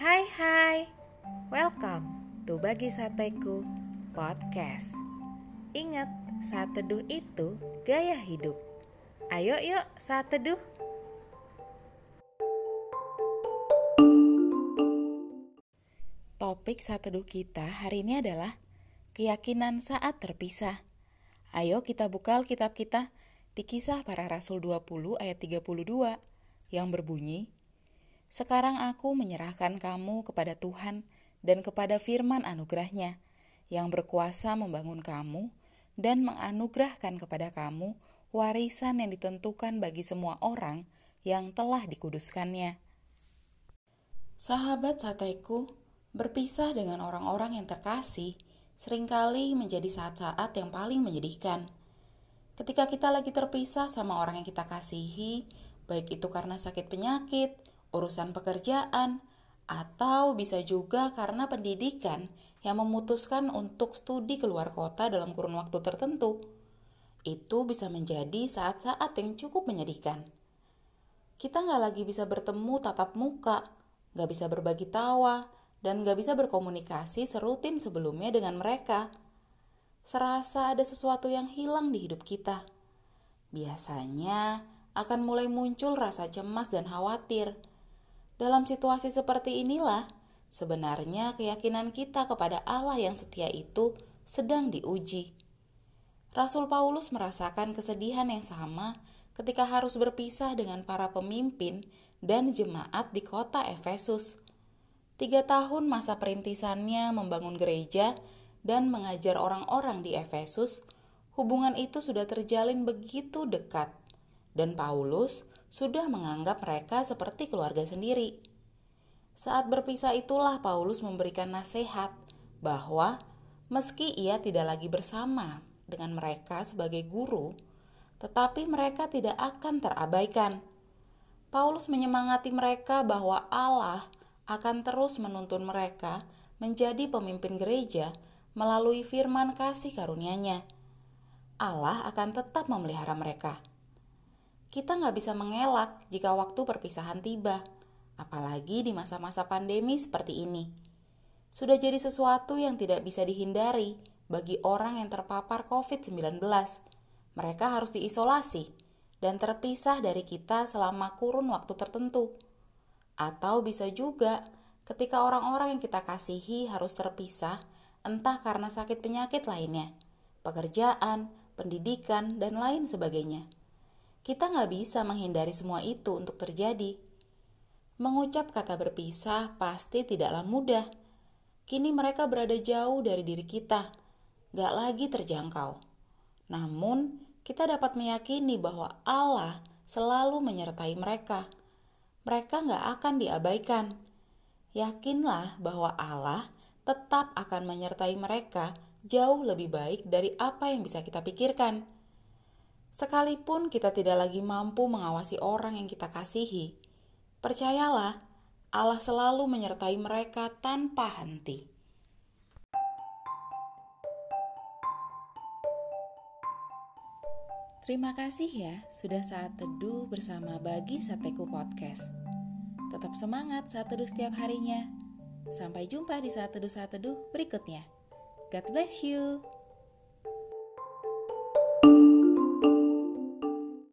Hai hai, welcome to Bagi Sateku Podcast. Ingat, saat teduh itu gaya hidup. Ayo yuk saat teduh Topik saat teduh kita hari ini adalah Keyakinan saat terpisah. Ayo kita buka kitab kita di kisah para rasul 20 ayat 32 yang berbunyi sekarang aku menyerahkan kamu kepada Tuhan dan kepada firman anugerahnya yang berkuasa membangun kamu dan menganugerahkan kepada kamu warisan yang ditentukan bagi semua orang yang telah dikuduskannya. Sahabat sateku, berpisah dengan orang-orang yang terkasih sering kali menjadi saat-saat yang paling menyedihkan. Ketika kita lagi terpisah sama orang yang kita kasihi, baik itu karena sakit penyakit, urusan pekerjaan, atau bisa juga karena pendidikan yang memutuskan untuk studi keluar kota dalam kurun waktu tertentu. Itu bisa menjadi saat-saat yang cukup menyedihkan. Kita nggak lagi bisa bertemu tatap muka, nggak bisa berbagi tawa, dan nggak bisa berkomunikasi serutin sebelumnya dengan mereka. Serasa ada sesuatu yang hilang di hidup kita. Biasanya akan mulai muncul rasa cemas dan khawatir dalam situasi seperti inilah, sebenarnya keyakinan kita kepada Allah yang setia itu sedang diuji. Rasul Paulus merasakan kesedihan yang sama ketika harus berpisah dengan para pemimpin dan jemaat di kota Efesus. Tiga tahun masa perintisannya membangun gereja dan mengajar orang-orang di Efesus, hubungan itu sudah terjalin begitu dekat, dan Paulus sudah menganggap mereka seperti keluarga sendiri. Saat berpisah itulah Paulus memberikan nasihat bahwa meski ia tidak lagi bersama dengan mereka sebagai guru, tetapi mereka tidak akan terabaikan. Paulus menyemangati mereka bahwa Allah akan terus menuntun mereka menjadi pemimpin gereja melalui firman kasih karunia-Nya. Allah akan tetap memelihara mereka kita nggak bisa mengelak jika waktu perpisahan tiba, apalagi di masa-masa pandemi seperti ini. Sudah jadi sesuatu yang tidak bisa dihindari bagi orang yang terpapar COVID-19. Mereka harus diisolasi dan terpisah dari kita selama kurun waktu tertentu. Atau bisa juga ketika orang-orang yang kita kasihi harus terpisah entah karena sakit penyakit lainnya, pekerjaan, pendidikan, dan lain sebagainya. Kita nggak bisa menghindari semua itu untuk terjadi. Mengucap kata berpisah pasti tidaklah mudah. Kini mereka berada jauh dari diri kita, gak lagi terjangkau. Namun, kita dapat meyakini bahwa Allah selalu menyertai mereka. Mereka gak akan diabaikan. Yakinlah bahwa Allah tetap akan menyertai mereka jauh lebih baik dari apa yang bisa kita pikirkan. Sekalipun kita tidak lagi mampu mengawasi orang yang kita kasihi, percayalah, Allah selalu menyertai mereka tanpa henti. Terima kasih ya sudah saat teduh bersama Bagi Sateku Podcast. Tetap semangat saat teduh setiap harinya. Sampai jumpa di saat teduh-saat teduh berikutnya. God bless you.